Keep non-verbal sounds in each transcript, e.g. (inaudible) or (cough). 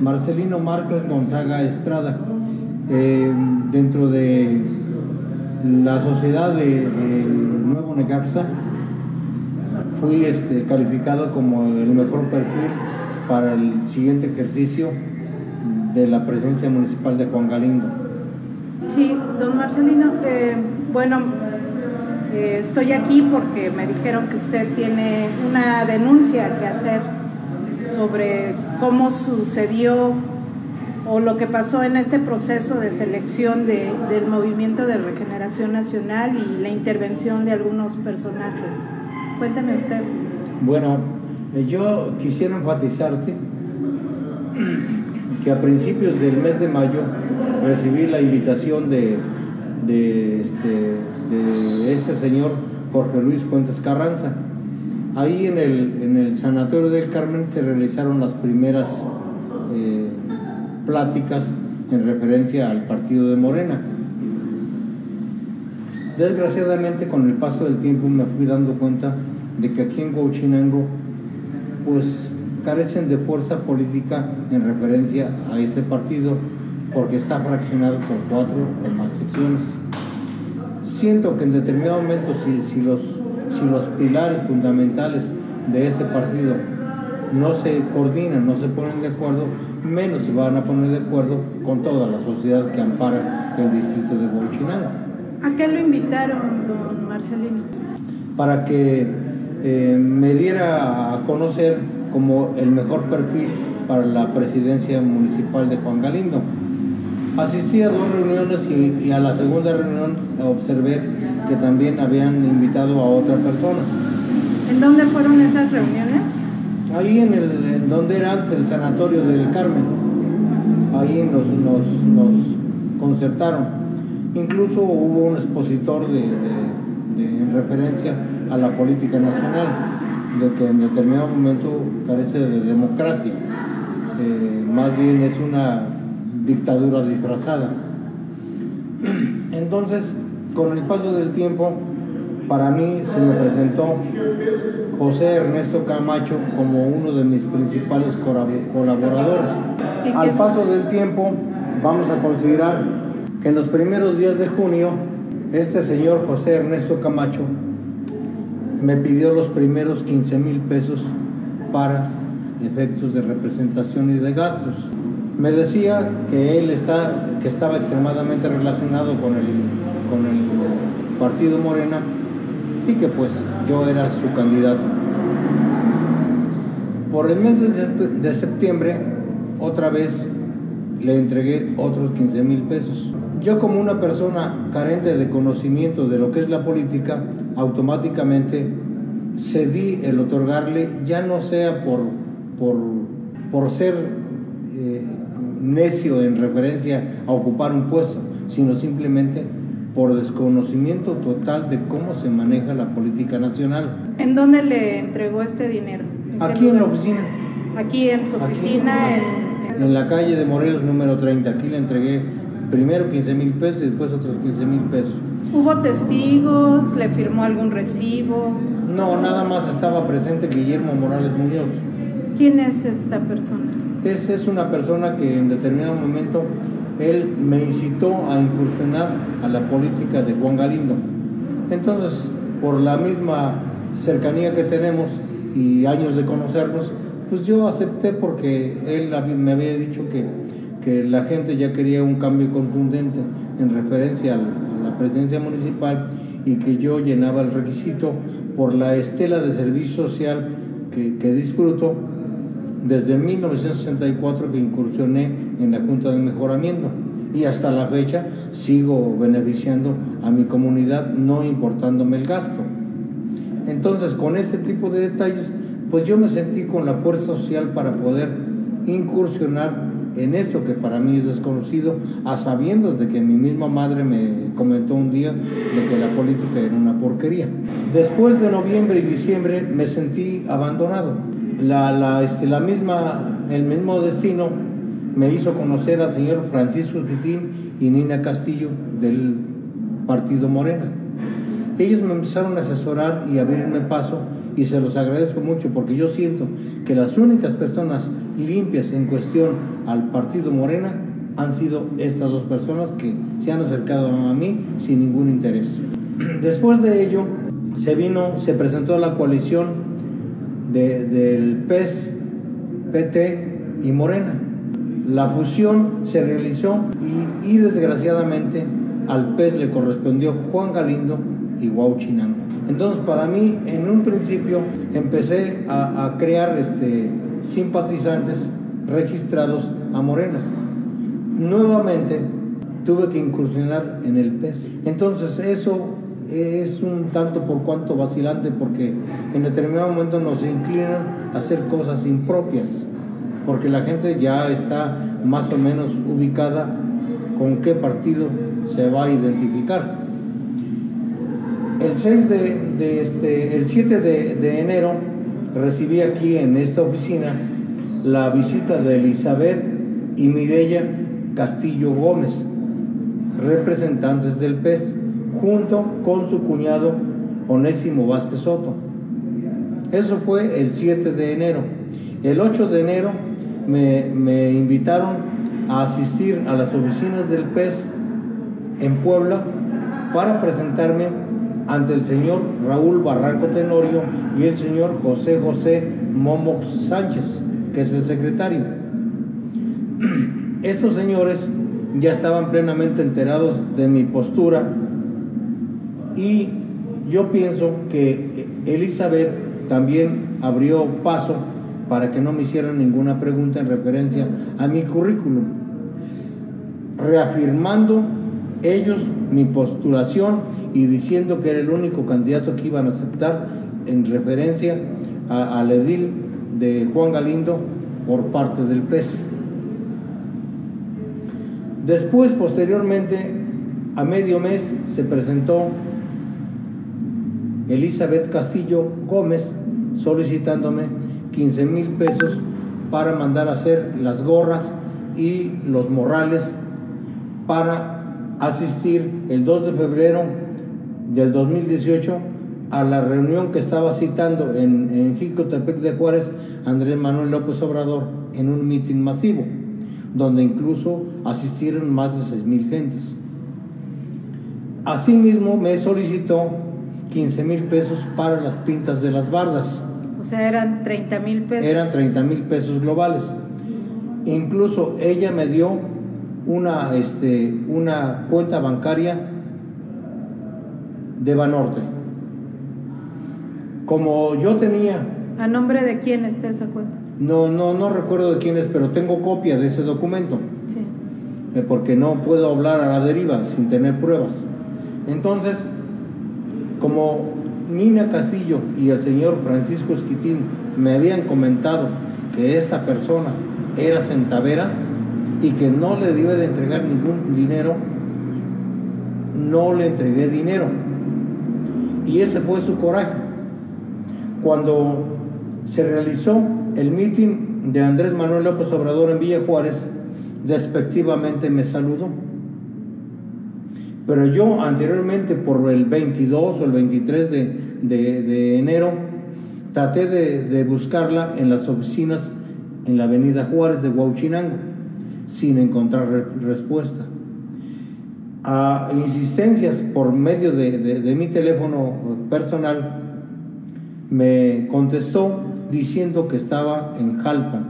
Marcelino Marcos Gonzaga Estrada. Eh, dentro de la sociedad de, Nuevo Necaxa fui este, calificado como el mejor perfil para el siguiente ejercicio de la presencia municipal de Juan Galindo. Sí, don Marcelino, eh, bueno, eh, estoy aquí porque me dijeron que usted tiene una denuncia que hacer sobre cómo sucedió o lo que pasó en este proceso de selección del movimiento de regeneración nacional y la intervención de algunos personajes. Cuénteme usted. Bueno, eh, yo quisiera enfatizarte que a principios del mes de mayo recibí la invitación de, de, este, de este señor Jorge Luis Fuentes Carranza. Ahí en el, en el Sanatorio del Carmen se realizaron las primeras eh, pláticas en referencia al partido de Morena. Desgraciadamente con el paso del tiempo me fui dando cuenta de que aquí en Huachinango pues carecen de fuerza política en referencia a ese partido porque está fraccionado por cuatro o más secciones. Siento que en determinado momento si, los, si los pilares fundamentales de ese partido no se coordinan, no se ponen de acuerdo, menos se van a poner de acuerdo con toda la sociedad que ampara el distrito de Huachinango. ¿A qué lo invitaron, don Marcelino? Para que eh, me diera a conocer como el mejor perfil para la presidencia municipal de Juan Galindo. Asistí a dos reuniones y, a la segunda reunión observé que también habían invitado a otra persona. ¿En dónde fueron esas reuniones? Ahí en, el, en donde era antes el sanatorio del Carmen. Ahí nos, nos, concertaron. Incluso hubo un expositor de, en referencia a la política nacional, de que en determinado momento carece de democracia. Eh, más bien es una dictadura disfrazada. (clears throat) Entonces, con el paso del tiempo, para mí se me presentó José Ernesto Camacho como uno de mis principales colaboradores. Al paso del tiempo, vamos a considerar que en los primeros días de junio, este señor José Ernesto Camacho me pidió los primeros 15 mil pesos para efectos de representación y de gastos. Me decía que él está, que estaba extremadamente relacionado con el, con el partido Morena y que pues yo era su candidato. Por el mes de septiembre, otra vez le entregué otros 15 mil pesos. Yo como una persona carente de conocimiento de lo que es la política, automáticamente cedí el otorgarle, ya no sea por, por, por ser eh, necio en referencia a ocupar un puesto, sino simplemente por desconocimiento total de cómo se maneja la política nacional. ¿En dónde le entregó este dinero? Aquí en la oficina. Aquí en su oficina, en, en, la calle de Morelos número 30. Aquí le entregué primero 15 mil pesos y después otros 15 mil pesos. ¿Hubo testigos? ¿Le firmó algún recibo? No, nada más estaba presente Guillermo Morales Muñoz. ¿Quién es esta persona? Es, es una persona que en determinado momento él me incitó a incursionar a la política de Juan Galindo. Entonces, por la misma cercanía que tenemos y años de conocernos, pues yo acepté porque él me había dicho que, que la gente ya quería un cambio contundente en referencia a la presidencia municipal y que yo llenaba el requisito por la estela de servicio social que, que disfruto desde 1964 que incursioné en la Junta de Mejoramiento y hasta la fecha sigo beneficiando a mi comunidad no importándome el gasto. Entonces, con este tipo de detalles, pues yo me sentí con la fuerza social para poder incursionar en esto que para mí es desconocido, a sabiendas de que mi misma madre me comentó un día de que la política era una porquería. Después de noviembre y diciembre me sentí abandonado la, la, este, la misma, el mismo destino me hizo conocer al señor Francisco Titín y Nina Castillo del Partido Morena. Ellos me empezaron a asesorar y a abrirme paso y se los agradezco mucho porque yo siento que las únicas personas limpias en cuestión al partido Morena han sido estas dos personas que se han acercado a mí sin ningún interés. Después de ello, se vino, se presentó la coalición del PES, PT y Morena. La fusión se realizó y, desgraciadamente al PES le correspondió Juan Galindo y Huauchinango. Entonces para mí en un principio empecé a, a crear este, simpatizantes registrados a Morena. Nuevamente tuve que incursionar en el PES. Entonces eso es un tanto por cuanto vacilante porque en determinado momento nos inclinan a hacer cosas impropias, porque la gente ya está más o menos ubicada con qué partido se va a identificar. El 6 de, este, el 7 de, enero recibí aquí en esta oficina la visita de Elizabeth y Mirella Castillo Gómez, representantes del PES, junto con su cuñado Onésimo Vázquez Soto. Eso fue el 7 de enero. El 8 de enero me, me invitaron a asistir a las oficinas del PES en Puebla para presentarme ante el señor Raúl Barranco Tenorio y el señor José José Momo Sánchez, que es el secretario. (clears throat) Estos señores ya estaban plenamente enterados de mi postura y yo pienso que Elizabeth también abrió paso para que no me hicieran ninguna pregunta en referencia a mi currículum, reafirmando ellos mi postulación y diciendo que era el único candidato que iban a aceptar en referencia al edil de Juan Galindo por parte del PES. Después, posteriormente, a medio mes, se presentó Elizabeth Castillo Gómez solicitándome 15 mil pesos para mandar a hacer las gorras y los morrales para asistir el 2 de febrero del 2018 a la reunión que estaba citando en, en Jicotepec de Juárez Andrés Manuel López Obrador en un mitin masivo, donde incluso asistieron más de 6 mil gentes. Asimismo, me solicitó 15 mil pesos para las pintas de las bardas. O sea, eran 30 mil pesos. Eran 30 mil pesos globales. Incluso ella me dio una, este, una cuenta bancaria de Banorte. Como yo tenía... ¿A nombre de quién está esa cuenta? No, no, no recuerdo de quién es, pero tengo copia de ese documento. Sí. Eh, porque no puedo hablar a la deriva sin tener pruebas. Entonces, como Nina Castillo y el señor Francisco Esquitín me habían comentado que esta persona era centavera y que no le debe de entregar ningún dinero, no le entregué dinero. Y ese fue su coraje. Cuando se realizó el mitin de Andrés Manuel López Obrador en Villa Juárez, despectivamente me saludó. Pero yo anteriormente, por el 22 o el 23 de, enero, traté de, buscarla en las oficinas en la avenida Juárez de Huauchinango, sin encontrar respuesta. A insistencias por medio de mi teléfono personal, me contestó diciendo que estaba en Jalpan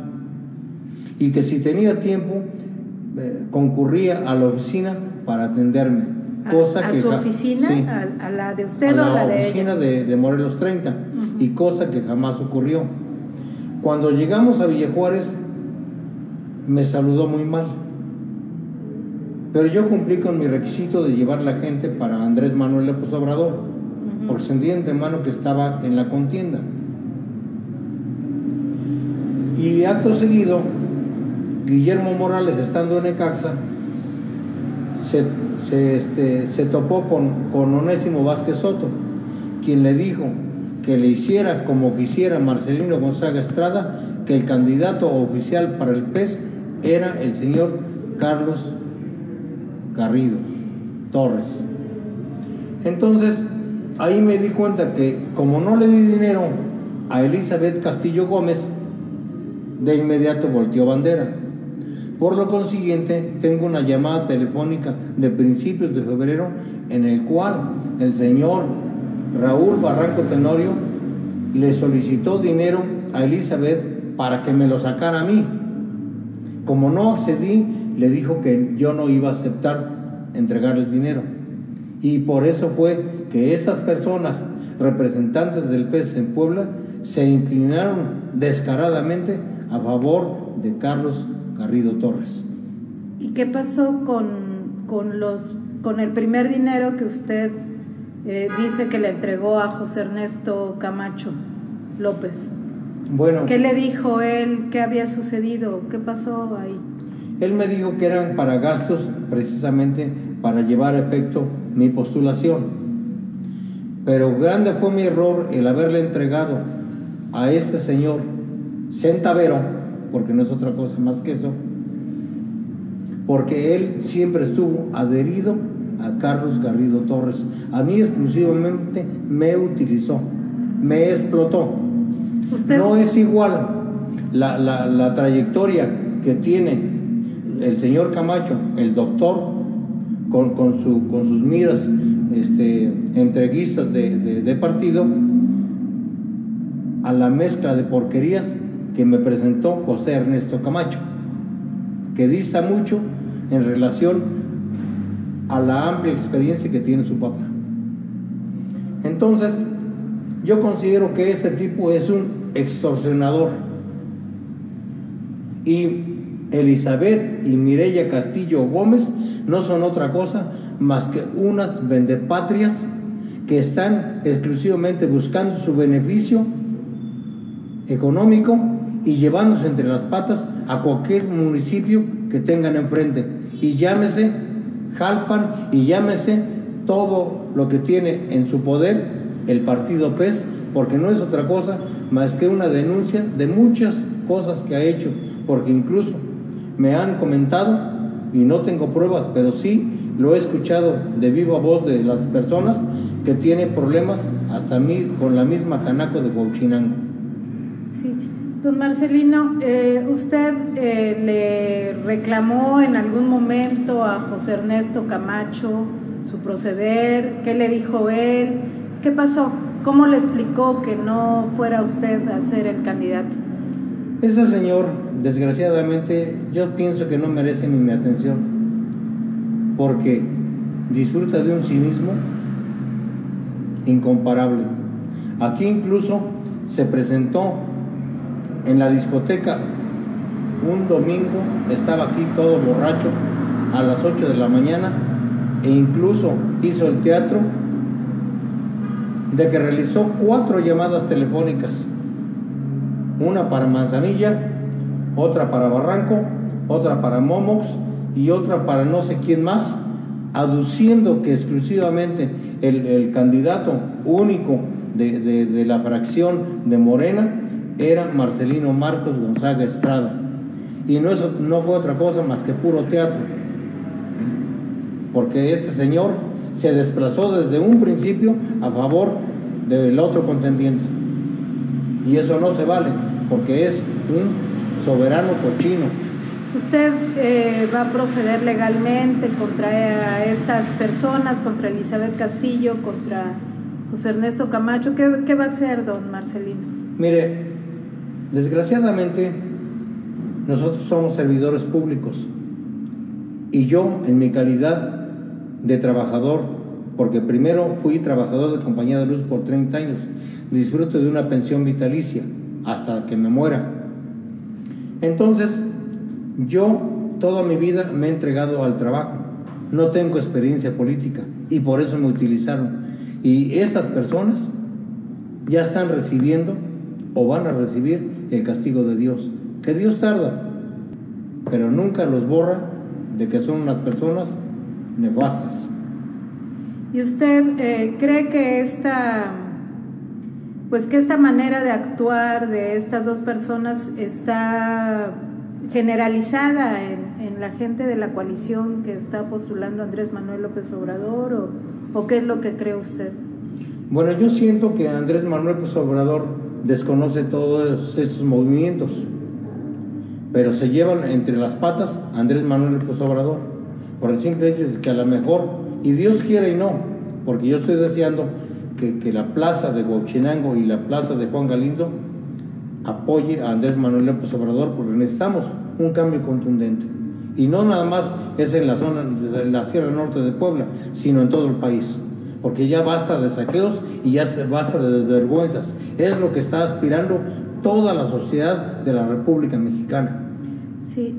y que si tenía tiempo eh, concurría a la oficina para atenderme cosa a, su oficina, a, la de usted o a la de oficina de, Morelos 30, y cosa que jamás ocurrió. Cuando llegamos a Villa Juárez, me saludó muy mal. Pero yo cumplí con mi requisito de llevar la gente para Andrés Manuel López Obrador, porque sentía de mano que estaba en la contienda. Y acto seguido, Guillermo Morales, estando en Ecaxa, se se, este, se topó con, con Onésimo Vázquez Soto, quien le dijo que le hiciera como quisiera Marcelino Gonzaga Estrada, que el candidato oficial para el PES era el señor Carlos Garrido Torres. Entonces, ahí me di cuenta que como no le di dinero a Elizabeth Castillo Gómez, de inmediato volteó bandera. Por lo consiguiente, tengo una llamada telefónica de principios de febrero en el cual el señor Raúl Barranco Tenorio le solicitó dinero a Elizabeth para que me lo sacara a mí. Como no accedí, le dijo que yo no iba a aceptar entregarles dinero. Y por eso fue que estas personas, representantes del PES en Puebla, se inclinaron descaradamente a favor de Carlos Garrido Torres. ¿Y qué pasó con, con los, con el primer dinero que usted eh, dice que le entregó a José Ernesto Camacho López? Bueno. ¿Qué le dijo él? ¿Qué había sucedido? ¿Qué pasó ahí? Él me dijo que eran para gastos precisamente para llevar a efecto mi postulación. Pero grande fue mi error el haberle entregado a este señor centavero, porque no es otra cosa más que eso, porque él siempre estuvo adherido a Carlos Garrido Torres. A mí exclusivamente me utilizó, me explotó. No es igual la, la, trayectoria que tiene el señor Camacho, el doctor, con, con, su, con sus miras este, entreguistas de, de partido, a la mezcla de porquerías que me presentó José Ernesto Camacho, que dista mucho en relación a la amplia experiencia que tiene su papá. Entonces, yo considero que ese tipo es un extorsionador. Y Elizabeth y Mireya Castillo Gómez no son otra cosa más que unas vendepatrias que están exclusivamente buscando su beneficio económico y llevándose entre las patas a cualquier municipio que tengan enfrente. Y llámese Jalpan y llámese todo lo que tiene en su poder el partido PES, porque no es otra cosa más que una denuncia de muchas cosas que ha hecho, porque incluso me han comentado, y no tengo pruebas, pero sí lo he escuchado de viva voz de las personas que tiene problemas hasta mí con la misma canaco de Huachinango. Sí, don Marcelino, eh, ¿usted eh, le reclamó en algún momento a José Ernesto Camacho su proceder? ¿Qué le dijo él? ¿Qué pasó? ¿Cómo le explicó que no fuera usted a ser el candidato? Ese señor, desgraciadamente, yo pienso que no merece ni mi atención, porque disfruta de un cinismo incomparable. Aquí incluso se presentó en la discoteca. Un domingo, estaba aquí todo borracho a las 8 de la mañana e incluso hizo el teatro de que realizó cuatro llamadas telefónicas, una para Manzanilla, otra para Barranco, otra para Momox y otra para no sé quién más, aduciendo que exclusivamente el, candidato único de, de, la fracción de Morena era Marcelino Marcos Gonzaga Estrada. Y no, eso, no fue otra cosa más que puro teatro. Porque este señor se desplazó desde un principio a favor del otro contendiente. Y eso no se vale, porque es un soberano cochino. ¿Usted eh, va a proceder legalmente contra estas personas, contra Elizabeth Castillo, contra José Ernesto Camacho? ¿Qué, qué va a hacer, don Marcelino? Mire, desgraciadamente nosotros somos servidores públicos y yo en mi calidad de trabajador, porque primero fui trabajador de compañía de luz por 30 años, disfruto de una pensión vitalicia hasta que me muera. Entonces, yo toda mi vida me he entregado al trabajo, no tengo experiencia política y por eso me utilizaron. Y estas personas ya están recibiendo o van a recibir el castigo de Dios, que Dios tarda, pero nunca los borra de que son unas personas nefastas. ¿Y usted eh, cree que esta, pues que esta manera de actuar de estas dos personas está generalizada en, la gente de la coalición que está postulando Andrés Manuel López Obrador o, qué es lo que cree usted? Bueno, yo siento que Andrés Manuel López Obrador desconoce todos estos movimientos, pero se llevan entre las patas a Andrés Manuel López Obrador, por el simple hecho de que a lo mejor, y Dios quiere y no, porque yo estoy deseando que, que la plaza de Huachinango y la plaza de Juan Galindo apoye a Andrés Manuel López Obrador, porque necesitamos un cambio contundente. Y no nada más es en la zona de la Sierra Norte de Puebla, sino en todo el país. Porque ya basta de saqueos y ya basta de desvergüenzas. Es lo que está aspirando toda la sociedad de la República Mexicana. Sí,